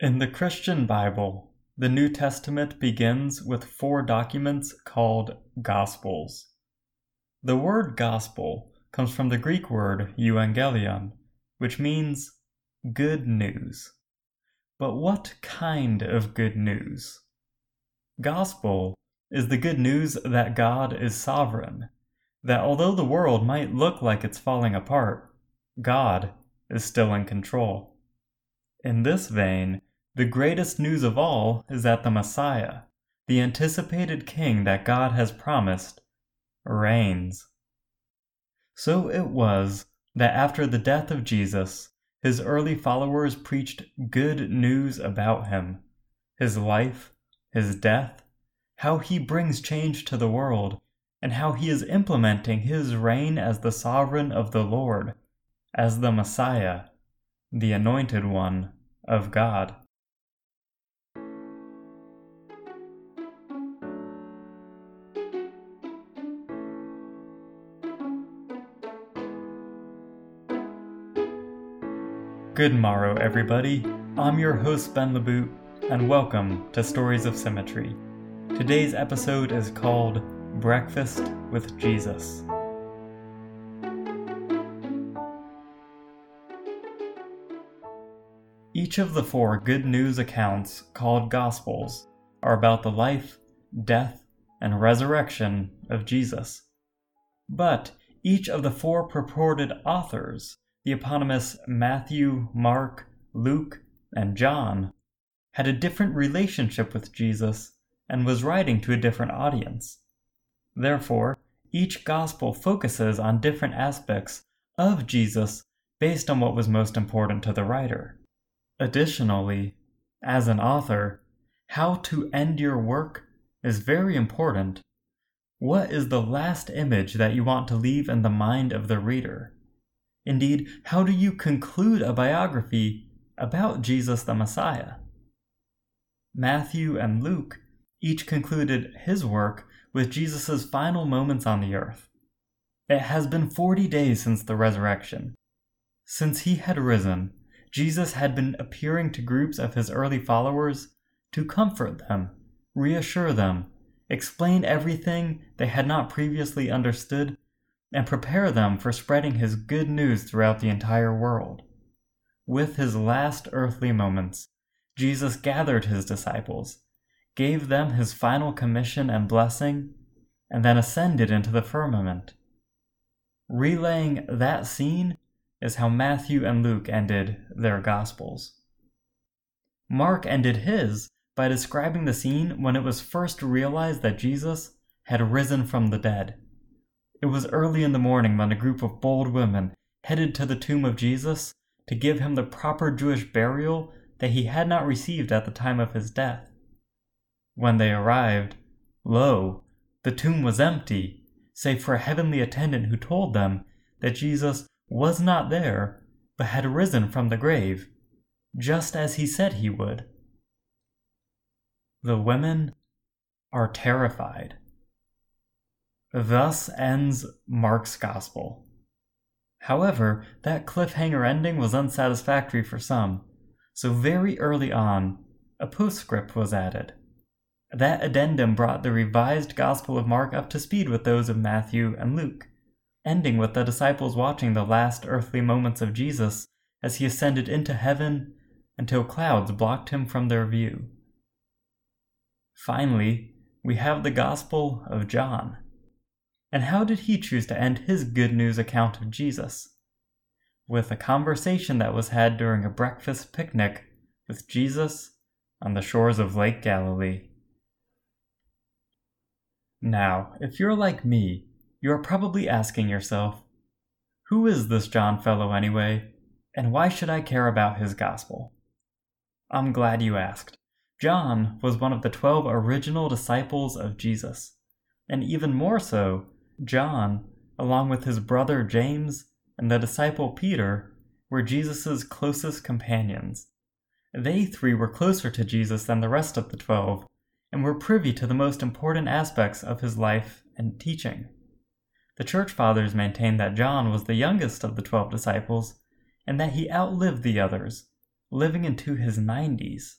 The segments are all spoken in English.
In the Christian Bible, the New Testament begins with four documents called Gospels. The word gospel comes from the Greek word euangelion, which means good news. But what kind of good news? Gospel is the good news that God is sovereign, that although the world might look like it's falling apart, God is still in control. In this vein, the greatest news of all is that the Messiah, the anticipated king that God has promised, reigns. So it was that after the death of Jesus, his early followers preached good news about him, his life, his death, how he brings change to the world, and how he is implementing his reign as the sovereign of the Lord, as the Messiah, the anointed one of God. Good morrow, everybody. I'm your host, Ben LeBoot, and welcome to Stories of Symmetry. Today's episode is called Breakfast with Jesus. Each of the four good news accounts, called Gospels, are about the life, death, and resurrection of Jesus. But each of the four purported authors the eponymous Matthew, Mark, Luke, and John, had a different relationship with Jesus and was writing to a different audience. Therefore, each gospel focuses on different aspects of Jesus based on what was most important to the writer. Additionally, as an author, how to end your work is very important. What is the last image that you want to leave in the mind of the reader? Indeed, how do you conclude a biography about Jesus the Messiah? Matthew and Luke each concluded his work with Jesus' final moments on the earth. It has been 40 days since the resurrection. Since he had risen, Jesus had been appearing to groups of his early followers to comfort them, reassure them, explain everything they had not previously understood, and prepare them for spreading his good news throughout the entire world. With his last earthly moments, Jesus gathered his disciples, gave them his final commission and blessing, and then ascended into the firmament. Relaying that scene is how Matthew and Luke ended their Gospels. Mark ended his by describing the scene when it was first realized that Jesus had risen from the dead. It was early in the morning when a group of bold women headed to the tomb of Jesus to give him the proper Jewish burial that he had not received at the time of his death. When they arrived, lo, the tomb was empty, save for a heavenly attendant who told them that Jesus was not there, but had risen from the grave, just as he said he would. The women are terrified. Thus ends Mark's Gospel. However, that cliffhanger ending was unsatisfactory for some, so very early on, a postscript was added. That addendum brought the revised Gospel of Mark up to speed with those of Matthew and Luke, ending with the disciples watching the last earthly moments of Jesus as he ascended into heaven until clouds blocked him from their view. Finally, we have the Gospel of John. And how did he choose to end his good news account of Jesus? With a conversation that was had during a breakfast picnic with Jesus on the shores of Lake Galilee. Now, if you're like me, you are probably asking yourself, who is this John fellow anyway, and why should I care about his gospel? I'm glad you asked. John was one of the twelve original disciples of Jesus, and even more so, John, along with his brother James and the disciple Peter, were Jesus' closest companions. They three were closer to Jesus than the rest of the twelve, and were privy to the most important aspects of his life and teaching. The Church Fathers maintained that John was the youngest of the twelve disciples, and that he outlived the others, living into his 90s.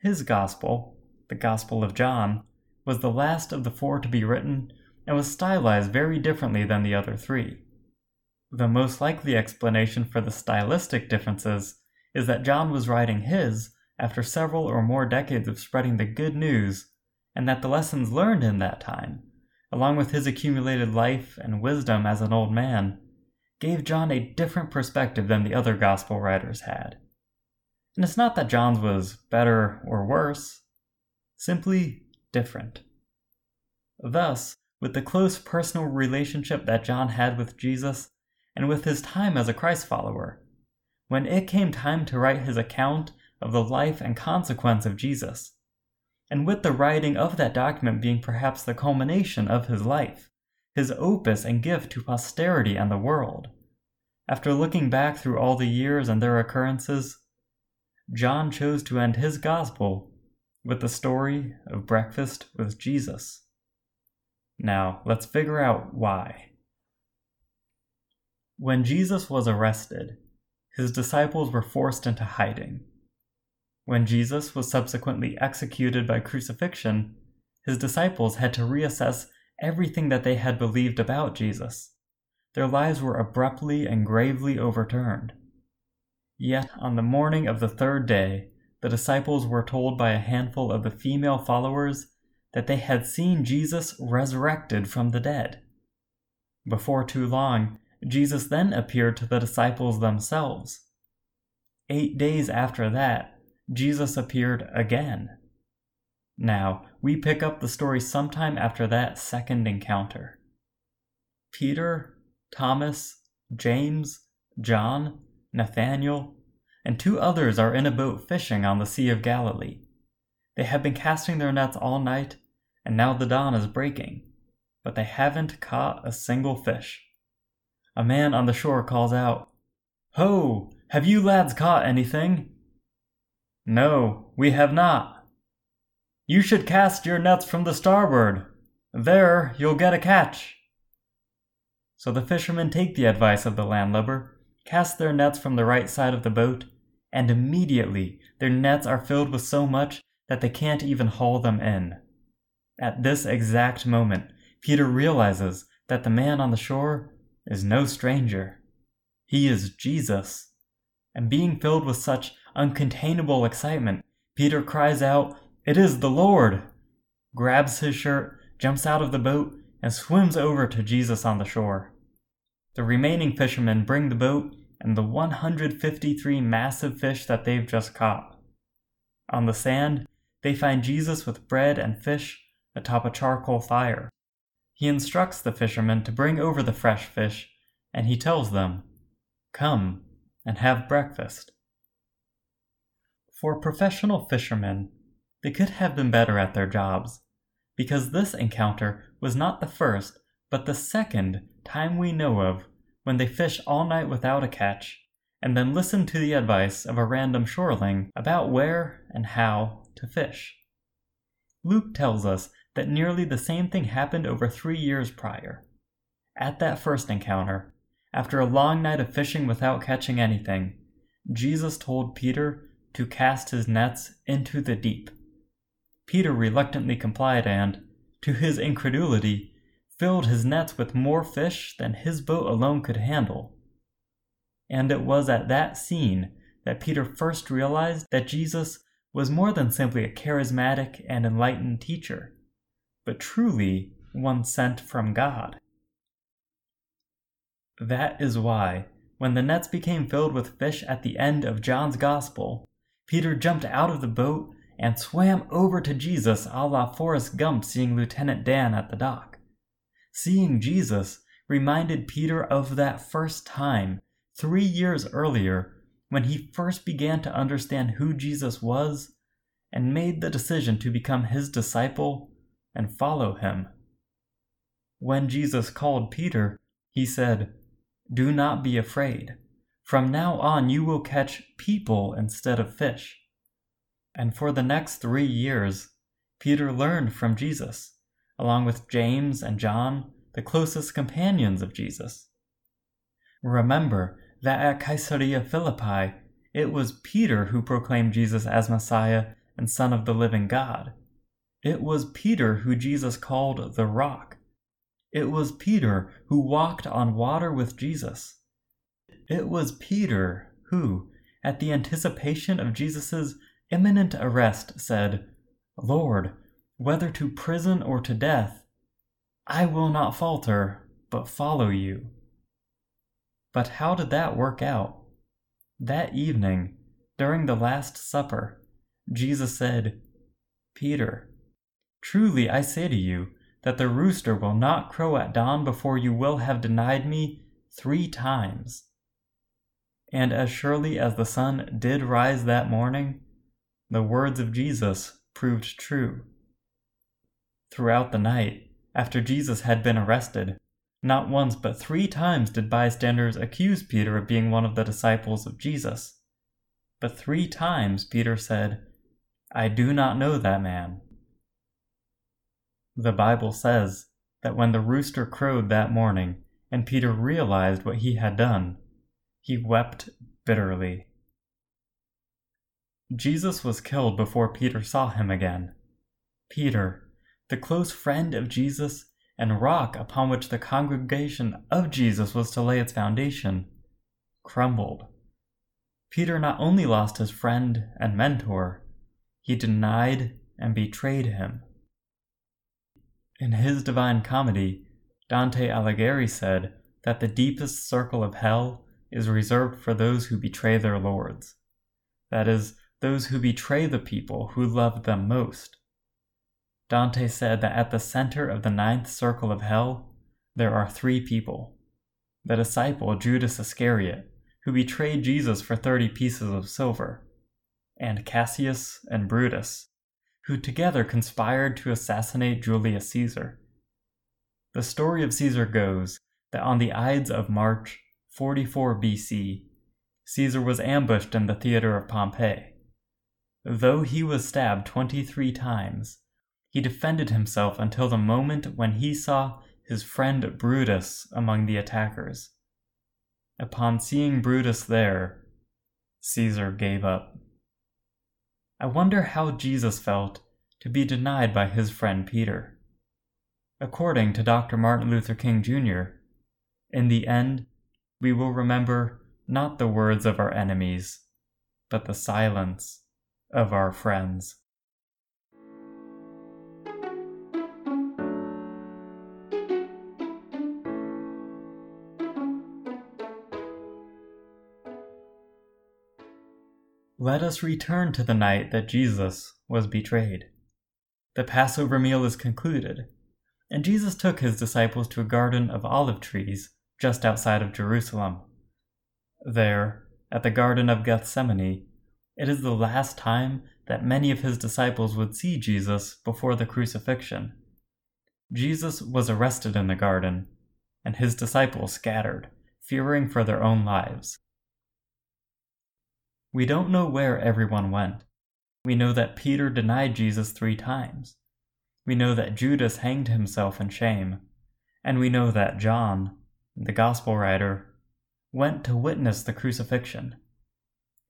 His gospel, the Gospel of John, was the last of the four to be written and was stylized very differently than the other three. The most likely explanation for the stylistic differences is that John was writing his after several or more decades of spreading the good news, and that the lessons learned in that time, along with his accumulated life and wisdom as an old man, gave John a different perspective than the other gospel writers had. And it's not that John's was better or worse, simply different. Thus, with the close personal relationship that John had with Jesus, and with his time as a Christ follower, when it came time to write his account of the life and consequence of Jesus, and with the writing of that document being perhaps the culmination of his life, his opus and gift to posterity and the world. After looking back through all the years and their occurrences, John chose to end his gospel with the story of breakfast with Jesus. Now, let's figure out why. When Jesus was arrested, his disciples were forced into hiding. When Jesus was subsequently executed by crucifixion, his disciples had to reassess everything that they had believed about Jesus. Their lives were abruptly and gravely overturned. Yet, on the morning of the third day, the disciples were told by a handful of the female followers that they had seen Jesus resurrected from the dead. Before too long, Jesus then appeared to the disciples themselves. Eight days after that, Jesus appeared again. Now, we pick up the story sometime after that second encounter. Peter, Thomas, James, John, Nathanael, and two others are in a boat fishing on the Sea of Galilee. They have been casting their nets all night, and now the dawn is breaking, but they haven't caught a single fish. A man on the shore calls out, Ho! Have you lads caught anything? No, we have not. You should cast your nets from the starboard. There you'll get a catch. So the fishermen take the advice of the landlubber, cast their nets from the right side of the boat, and immediately their nets are filled with so much that they can't even haul them in. At this exact moment, Peter realizes that the man on the shore is no stranger. He is Jesus. And being filled with such uncontainable excitement, Peter cries out, It is the Lord! grabs his shirt, jumps out of the boat, and swims over to Jesus on the shore. The remaining fishermen bring the boat and the 153 massive fish that they've just caught. On the sand, they find Jesus with bread and fish atop a charcoal fire. He instructs the fishermen to bring over the fresh fish, and he tells them, Come and have breakfast. For professional fishermen, they could have been better at their jobs, because this encounter was not the first, but the second time we know of when they fished all night without a catch, and then listened to the advice of a random shoreling about where and how to fish. Luke tells us that nearly the same thing happened over three years prior. At that first encounter, after a long night of fishing without catching anything, Jesus told Peter to cast his nets into the deep. Peter reluctantly complied and, to his incredulity, filled his nets with more fish than his boat alone could handle. And it was at that scene that Peter first realized that Jesus was more than simply a charismatic and enlightened teacher but truly one sent from God. That is why, when the nets became filled with fish at the end of John's Gospel, Peter jumped out of the boat and swam over to Jesus a la Forrest Gump seeing Lieutenant Dan at the dock. Seeing Jesus reminded Peter of that first time, three years earlier, when he first began to understand who Jesus was and made the decision to become his disciple and follow him. When Jesus called Peter, he said, Do not be afraid. From now on, you will catch people instead of fish. And for the next three years, Peter learned from Jesus, along with James and John, the closest companions of Jesus. Remember that at Caesarea Philippi, it was Peter who proclaimed Jesus as Messiah and Son of the living God. It was Peter who Jesus called the Rock. It was Peter who walked on water with Jesus. It was Peter who, at the anticipation of Jesus' imminent arrest, said, Lord, whether to prison or to death, I will not falter, but follow you. But how did that work out? That evening, during the Last Supper, Jesus said, Peter, truly I say to you that the rooster will not crow at dawn before you will have denied me three times. And as surely as the sun did rise that morning, the words of Jesus proved true. Throughout the night, after Jesus had been arrested, not once but three times did bystanders accuse Peter of being one of the disciples of Jesus. But three times Peter said, I do not know that man. The Bible says that when the rooster crowed that morning and Peter realized what he had done, he wept bitterly. Jesus was killed before Peter saw him again. Peter, the close friend of Jesus and rock upon which the congregation of Jesus was to lay its foundation, crumbled. Peter not only lost his friend and mentor, he denied and betrayed him. In his Divine Comedy, Dante Alighieri said that the deepest circle of hell is reserved for those who betray their lords. That is, those who betray the people who loved them most. Dante said that at the center of the ninth circle of hell, there are three people the disciple Judas Iscariot, who betrayed Jesus for 30 pieces of silver, and Cassius and Brutus, who together conspired to assassinate Julius Caesar. The story of Caesar goes that on the Ides of March 44 BC, Caesar was ambushed in the theater of Pompeii. Though he was stabbed 23 times, he defended himself until the moment when he saw his friend Brutus among the attackers. Upon seeing Brutus there, Caesar gave up. I wonder how Jesus felt to be denied by his friend Peter. According to Dr. Martin Luther King Jr., in the end, we will remember not the words of our enemies, but the silence of our friends. Let us return to the night that Jesus was betrayed. The Passover meal is concluded, and Jesus took his disciples to a garden of olive trees just outside of Jerusalem. There, at the Garden of Gethsemane, it is the last time that many of his disciples would see Jesus before the crucifixion. Jesus was arrested in the garden, and his disciples scattered, fearing for their own lives. We don't know where everyone went. We know that Peter denied Jesus three times. We know that Judas hanged himself in shame. And we know that John, the Gospel writer, went to witness the crucifixion.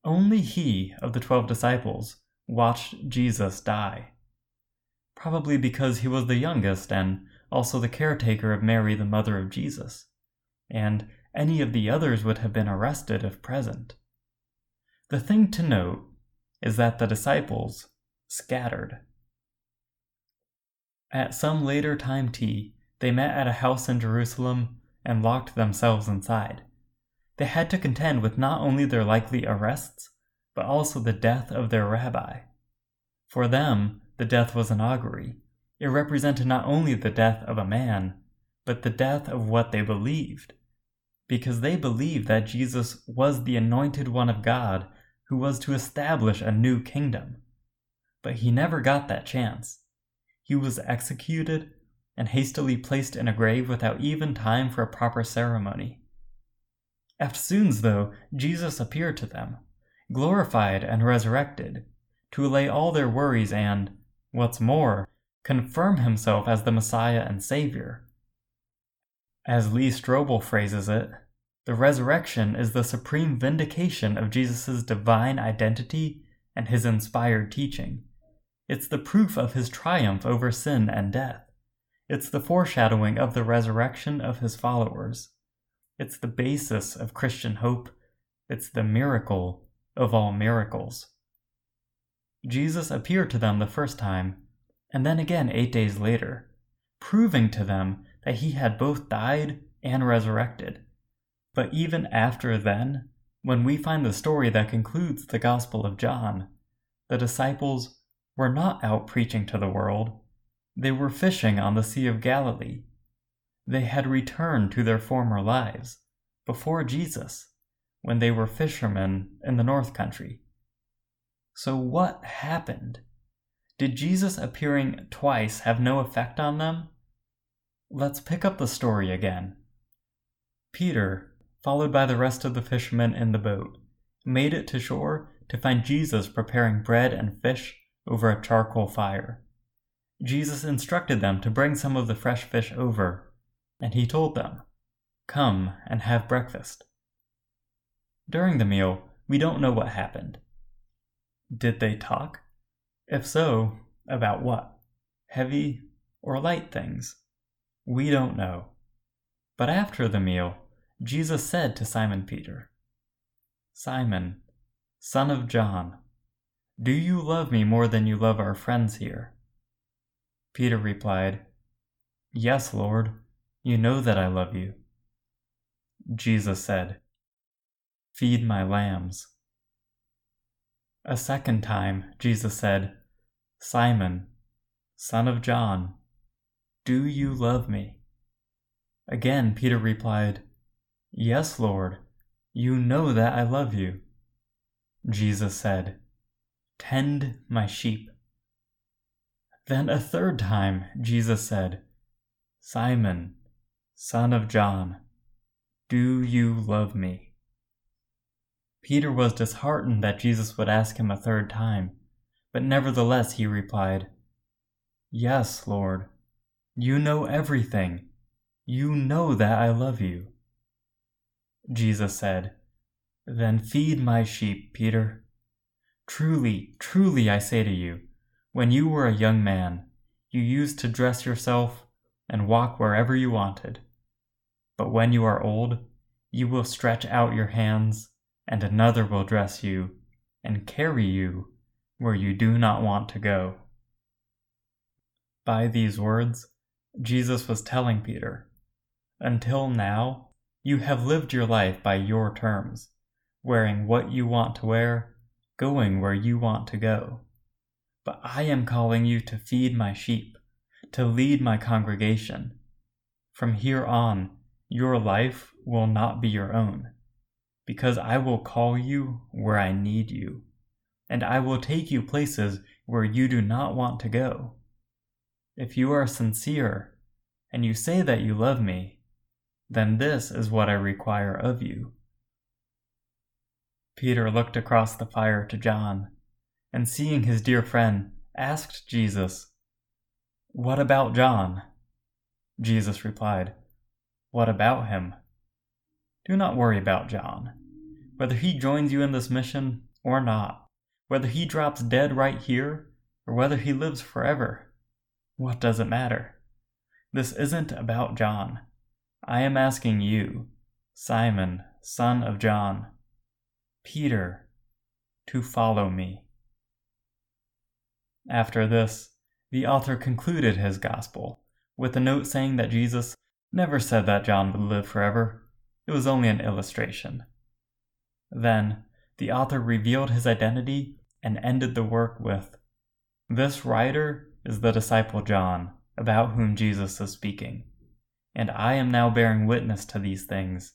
Only he of the twelve disciples watched Jesus die. Probably because he was the youngest and also the caretaker of Mary, the mother of Jesus, and any of the others would have been arrested if present. The thing to note is that the disciples scattered. At some later time t, they met at a house in Jerusalem and locked themselves inside. They had to contend with not only their likely arrests, but also the death of their rabbi. For them, the death was an augury. It represented not only the death of a man, but the death of what they believed. Because they believed that Jesus was the anointed one of God who was to establish a new kingdom. But he never got that chance. He was executed and hastily placed in a grave without even time for a proper ceremony. Eftsoons, though, Jesus appeared to them, glorified and resurrected, to allay all their worries and, what's more, confirm himself as the Messiah and Savior. As Lee Strobel phrases it, The resurrection is the supreme vindication of Jesus' divine identity and his inspired teaching. It's the proof of his triumph over sin and death. It's the foreshadowing of the resurrection of his followers. It's the basis of Christian hope. It's the miracle of all miracles. Jesus appeared to them the first time, and then again eight days later, proving to them that he had both died and resurrected. But even after then, when we find the story that concludes the Gospel of John, the disciples were not out preaching to the world, they were fishing on the Sea of Galilee. They had returned to their former lives, before Jesus, when they were fishermen in the North Country. So, what happened? Did Jesus appearing twice have no effect on them? Let's pick up the story again. Peter, followed by the rest of the fishermen in the boat, made it to shore to find Jesus preparing bread and fish over a charcoal fire. Jesus instructed them to bring some of the fresh fish over, and he told them, Come and have breakfast. During the meal, we don't know what happened. Did they talk? If so, about what? Heavy or light things? We don't know. But after the meal, Jesus said to Simon Peter, Simon, son of John, do you love me more than you love our friends here? Peter replied, Yes, Lord, you know that I love you. Jesus said, Feed my lambs. A second time, Jesus said, Simon, son of John, do you love me? Again, Peter replied, Yes, Lord, you know that I love you. Jesus said, Tend my sheep. Then a third time Jesus said, Simon, son of John, do you love me? Peter was disheartened that Jesus would ask him a third time, but nevertheless he replied, Yes, Lord, you know everything. You know that I love you. Jesus said, Then feed my sheep, Peter. Truly, truly, I say to you, when you were a young man, you used to dress yourself and walk wherever you wanted. But when you are old, you will stretch out your hands, and another will dress you and carry you where you do not want to go. By these words, Jesus was telling Peter, Until now, you have lived your life by your terms, wearing what you want to wear, going where you want to go. But I am calling you to feed my sheep, to lead my congregation. From here on, your life will not be your own, because I will call you where I need you, and I will take you places where you do not want to go. If you are sincere, and you say that you love me, then this is what I require of you. Peter looked across the fire to John and seeing his dear friend, asked Jesus, What about John? Jesus replied, What about him? Do not worry about John. Whether he joins you in this mission or not, whether he drops dead right here or whether he lives forever, what does it matter? This isn't about John. I am asking you, Simon, son of John, Peter, to follow me. After this, the author concluded his gospel with a note saying that Jesus never said that John would live forever. It was only an illustration. Then, the author revealed his identity and ended the work with This writer is the disciple John, about whom Jesus is speaking. And I am now bearing witness to these things,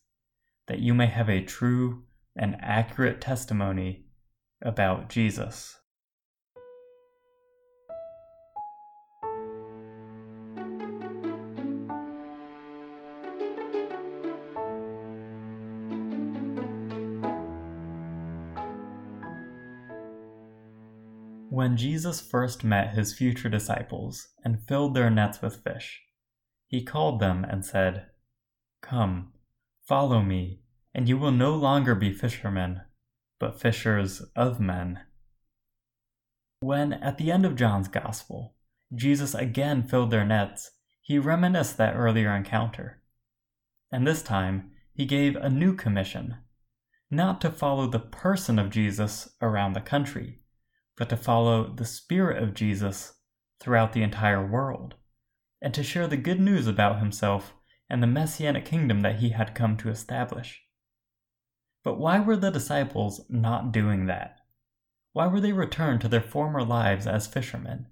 that you may have a true and accurate testimony about Jesus. When Jesus first met his future disciples and filled their nets with fish, he called them and said, Come, follow me, and you will no longer be fishermen, but fishers of men. When, at the end of John's Gospel, Jesus again filled their nets, he reminisced that earlier encounter. And this time, he gave a new commission not to follow the person of Jesus around the country, but to follow the Spirit of Jesus throughout the entire world, and to share the good news about himself and the messianic kingdom that he had come to establish. But why were the disciples not doing that? Why were they returned to their former lives as fishermen?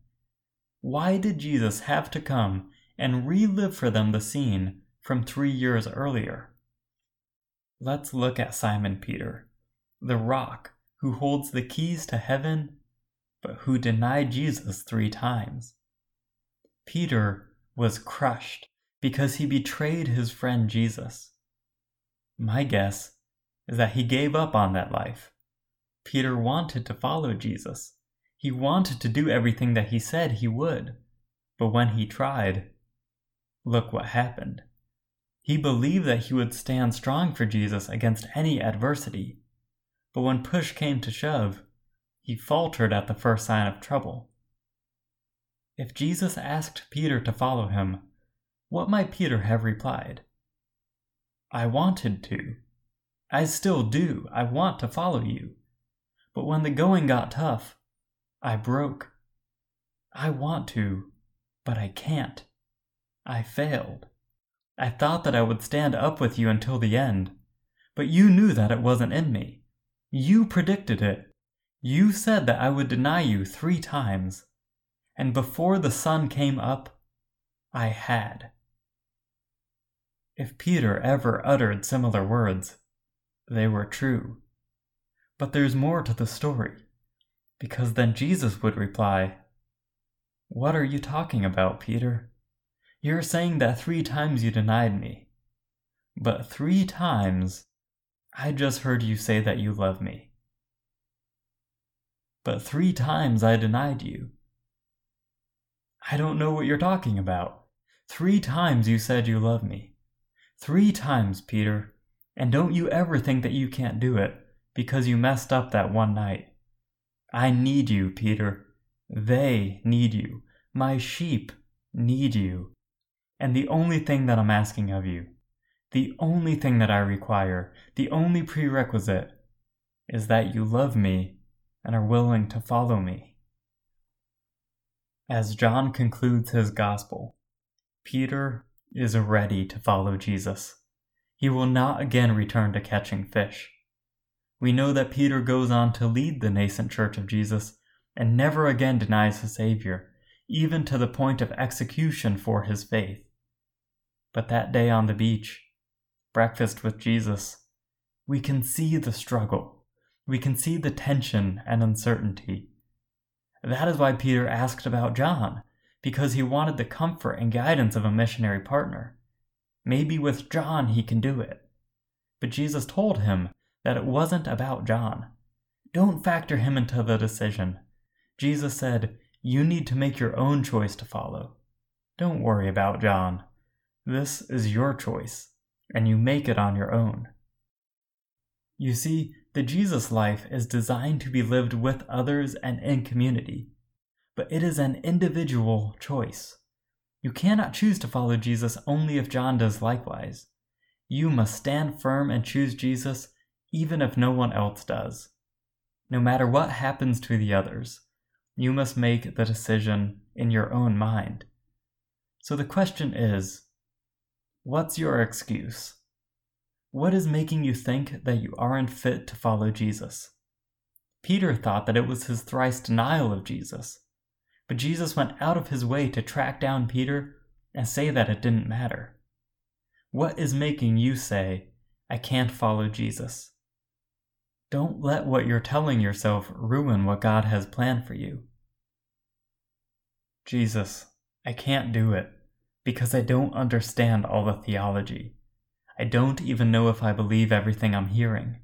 Why did Jesus have to come and relive for them the scene from three years earlier? Let's look at Simon Peter, the rock who holds the keys to heaven, but who denied Jesus three times. Peter was crushed because he betrayed his friend Jesus. My guess is that he gave up on that life. Peter wanted to follow Jesus. He wanted to do everything that he said he would. But when he tried, look what happened. He believed that he would stand strong for Jesus against any adversity. But when push came to shove, he faltered at the first sign of trouble. If Jesus asked Peter to follow him, what might Peter have replied? I wanted to. I still do. I want to follow you. But when the going got tough, I broke. I want to, but I can't. I failed. I thought that I would stand up with you until the end, but you knew that it wasn't in me. You predicted it. You said that I would deny you three times, and before the sun came up, I had. If Peter ever uttered similar words, they were true. But there's more to the story, because then Jesus would reply, What are you talking about, Peter? You're saying that three times you denied me. But three times, I just heard you say that you love me. But three times I denied you. I don't know what you're talking about. Three times you said you love me. Three times, Peter. And don't you ever think that you can't do it because you messed up that one night. I need you, Peter. They need you. My sheep need you. And the only thing that I'm asking of you, the only thing that I require, the only prerequisite, is that you love me and are willing to follow me. As John concludes his gospel, Peter is ready to follow Jesus he will not again return to catching fish. We know that Peter goes on to lead the nascent church of Jesus and never again denies his Savior, even to the point of execution for his faith. But that day on the beach, breakfast with Jesus, we can see the struggle. We can see the tension and uncertainty. That is why Peter asked about John, because he wanted the comfort and guidance of a missionary partner. Maybe with John he can do it. But Jesus told him that it wasn't about John. Don't factor him into the decision. Jesus said, You need to make your own choice to follow. Don't worry about John. This is your choice, and you make it on your own. You see, the Jesus life is designed to be lived with others and in community, but it is an individual choice. You cannot choose to follow Jesus only if John does likewise. You must stand firm and choose Jesus even if no one else does. No matter what happens to the others, you must make the decision in your own mind. So the question is what's your excuse? What is making you think that you aren't fit to follow Jesus? Peter thought that it was his thrice denial of Jesus. But Jesus went out of his way to track down Peter and say that it didn't matter. What is making you say, I can't follow Jesus? Don't let what you're telling yourself ruin what God has planned for you. Jesus, I can't do it because I don't understand all the theology. I don't even know if I believe everything I'm hearing.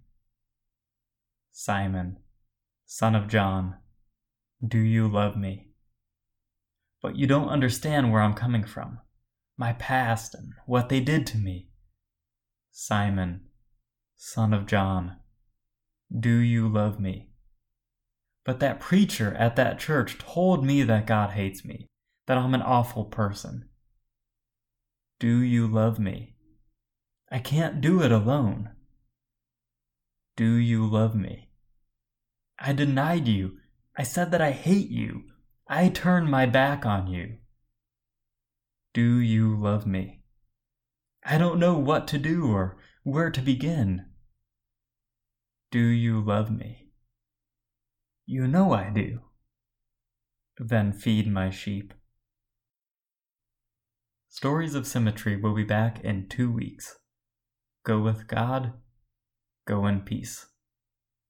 Simon, son of John, do you love me? but you don't understand where I'm coming from, my past, and what they did to me. Simon, Son of John, do you love me? But that preacher at that church told me that God hates me, that I'm an awful person. Do you love me? I can't do it alone. Do you love me? I denied you. I said that I hate you. I turned my back on you. Do you love me? I don't know what to do or where to begin. Do you love me? You know I do. Then feed my sheep. Stories of Symmetry will be back in two weeks. Go with God. Go in peace.